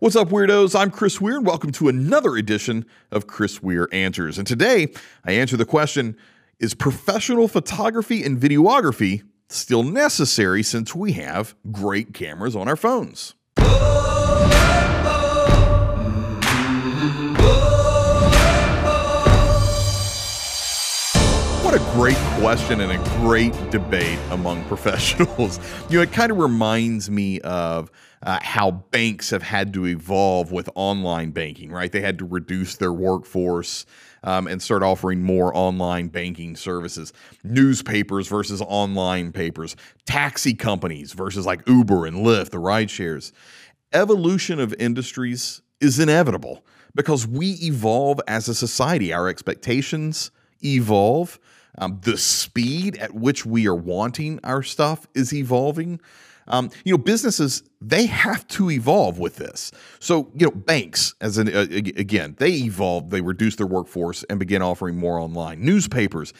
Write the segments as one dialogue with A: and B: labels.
A: What's up, weirdos? I'm Chris Weir, and welcome to another edition of Chris Weir Answers. And today, I answer the question Is professional photography and videography still necessary since we have great cameras on our phones? What a great question and a great debate among professionals. You know, it kind of reminds me of uh, how banks have had to evolve with online banking, right? They had to reduce their workforce um, and start offering more online banking services. Newspapers versus online papers, taxi companies versus like Uber and Lyft, the ride shares. Evolution of industries is inevitable because we evolve as a society. Our expectations evolve. Um, the speed at which we are wanting our stuff is evolving. Um, you know, businesses they have to evolve with this. So, you know, banks, as an uh, again, they evolved, they reduced their workforce and began offering more online. Newspapers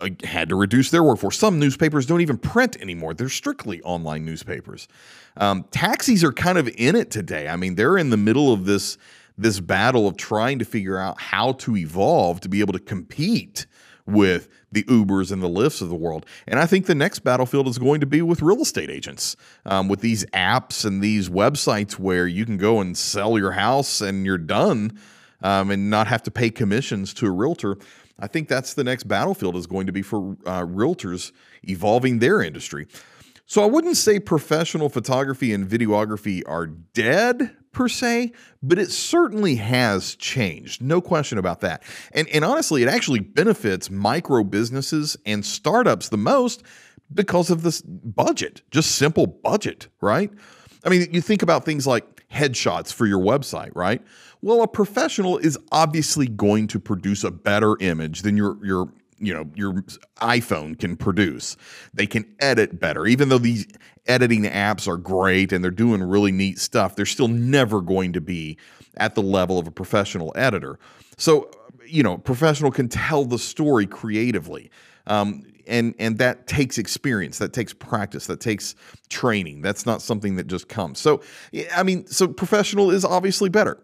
A: uh, had to reduce their workforce. Some newspapers don't even print anymore; they're strictly online newspapers. Um, taxis are kind of in it today. I mean, they're in the middle of this this battle of trying to figure out how to evolve to be able to compete with the Ubers and the Lyfts of the world. And I think the next battlefield is going to be with real estate agents, um, with these apps and these websites where you can go and sell your house and you're done um, and not have to pay commissions to a realtor. I think that's the next battlefield is going to be for uh, realtors evolving their industry. So I wouldn't say professional photography and videography are dead per se, but it certainly has changed. No question about that. And, and honestly, it actually benefits micro businesses and startups the most because of this budget, just simple budget, right? I mean, you think about things like headshots for your website, right? Well, a professional is obviously going to produce a better image than your your you know your iPhone can produce. They can edit better, even though these editing apps are great and they're doing really neat stuff. They're still never going to be at the level of a professional editor. So, you know, professional can tell the story creatively. Um, and and that takes experience that takes practice that takes training that's not something that just comes so i mean so professional is obviously better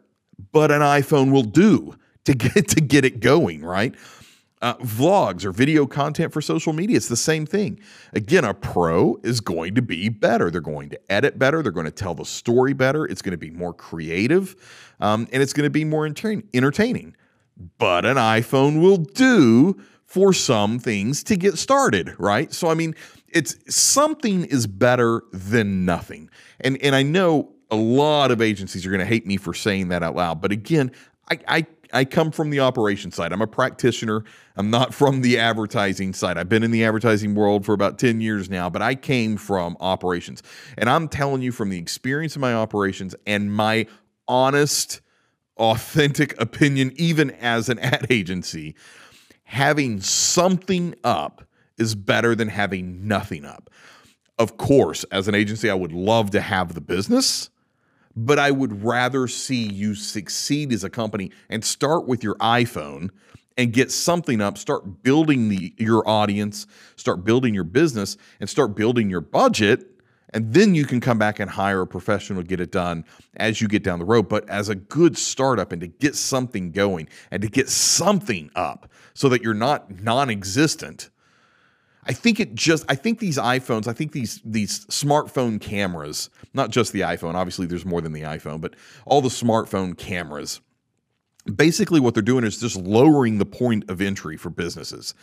A: but an iphone will do to get to get it going right uh, vlogs or video content for social media, it's the same thing. Again, a pro is going to be better. They're going to edit better. They're going to tell the story better. It's going to be more creative, um, and it's going to be more entertaining. But an iPhone will do for some things to get started, right? So, I mean, it's something is better than nothing. And and I know a lot of agencies are going to hate me for saying that out loud, but again, I, I I come from the operation side. I'm a practitioner. I'm not from the advertising side. I've been in the advertising world for about 10 years now, but I came from operations. And I'm telling you from the experience of my operations and my honest, authentic opinion, even as an ad agency, having something up is better than having nothing up. Of course, as an agency, I would love to have the business but I would rather see you succeed as a company and start with your iPhone and get something up, start building the your audience, start building your business and start building your budget and then you can come back and hire a professional to get it done as you get down the road. But as a good startup and to get something going and to get something up so that you're not non-existent I think it just I think these iPhones, I think these these smartphone cameras, not just the iPhone, obviously there's more than the iPhone, but all the smartphone cameras basically what they're doing is just lowering the point of entry for businesses.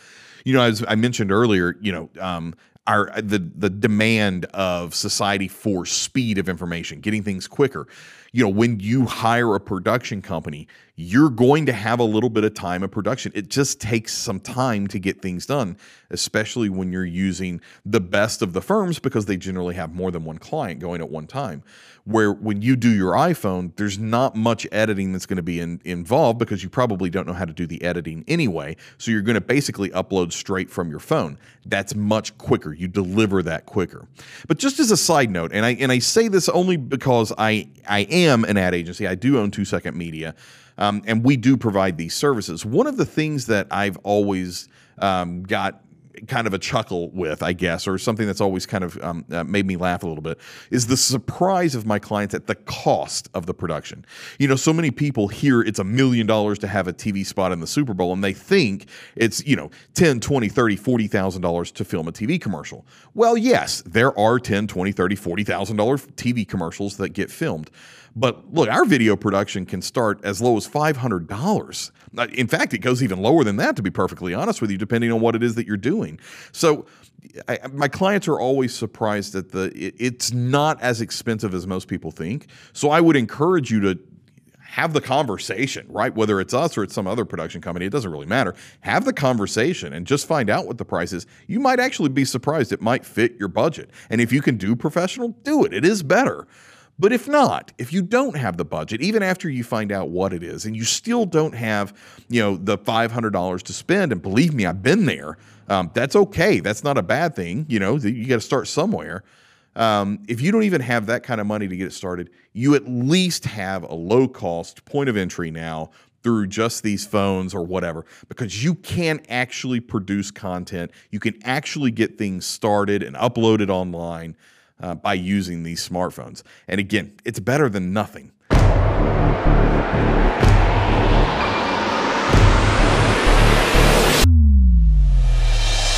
A: You know, as I mentioned earlier, you know, um, our the the demand of society for speed of information, getting things quicker. You know, when you hire a production company, you're going to have a little bit of time of production. It just takes some time to get things done, especially when you're using the best of the firms because they generally have more than one client going at one time. Where when you do your iPhone, there's not much editing that's going to be in, involved because you probably don't know how to do the editing anyway. So you're going to basically upload straight from your phone. That's much quicker. You deliver that quicker. But just as a side note, and I and I say this only because I I am an ad agency. I do own Two Second Media. Um, and we do provide these services. One of the things that I've always um, got kind of a chuckle with, I guess, or something that's always kind of um, uh, made me laugh a little bit, is the surprise of my clients at the cost of the production. You know, so many people hear it's a million dollars to have a TV spot in the Super Bowl, and they think it's, you know, 10, 20, 30, $40,000 to film a TV commercial. Well, yes, there are 10, 20, 30, $40,000 TV commercials that get filmed. But look, our video production can start as low as $500. Uh, in fact, it goes even lower than that, to be perfectly honest with you, depending on what it is that you're doing. So, I, my clients are always surprised that the it, it's not as expensive as most people think. So, I would encourage you to have the conversation, right? Whether it's us or it's some other production company, it doesn't really matter. Have the conversation and just find out what the price is. You might actually be surprised. It might fit your budget. And if you can do professional, do it. It is better. But if not, if you don't have the budget, even after you find out what it is, and you still don't have, you know, the five hundred dollars to spend, and believe me, I've been there. Um, that's okay. That's not a bad thing. You know, you got to start somewhere. Um, if you don't even have that kind of money to get it started, you at least have a low cost point of entry now through just these phones or whatever, because you can actually produce content. You can actually get things started and uploaded online uh, by using these smartphones. And again, it's better than nothing.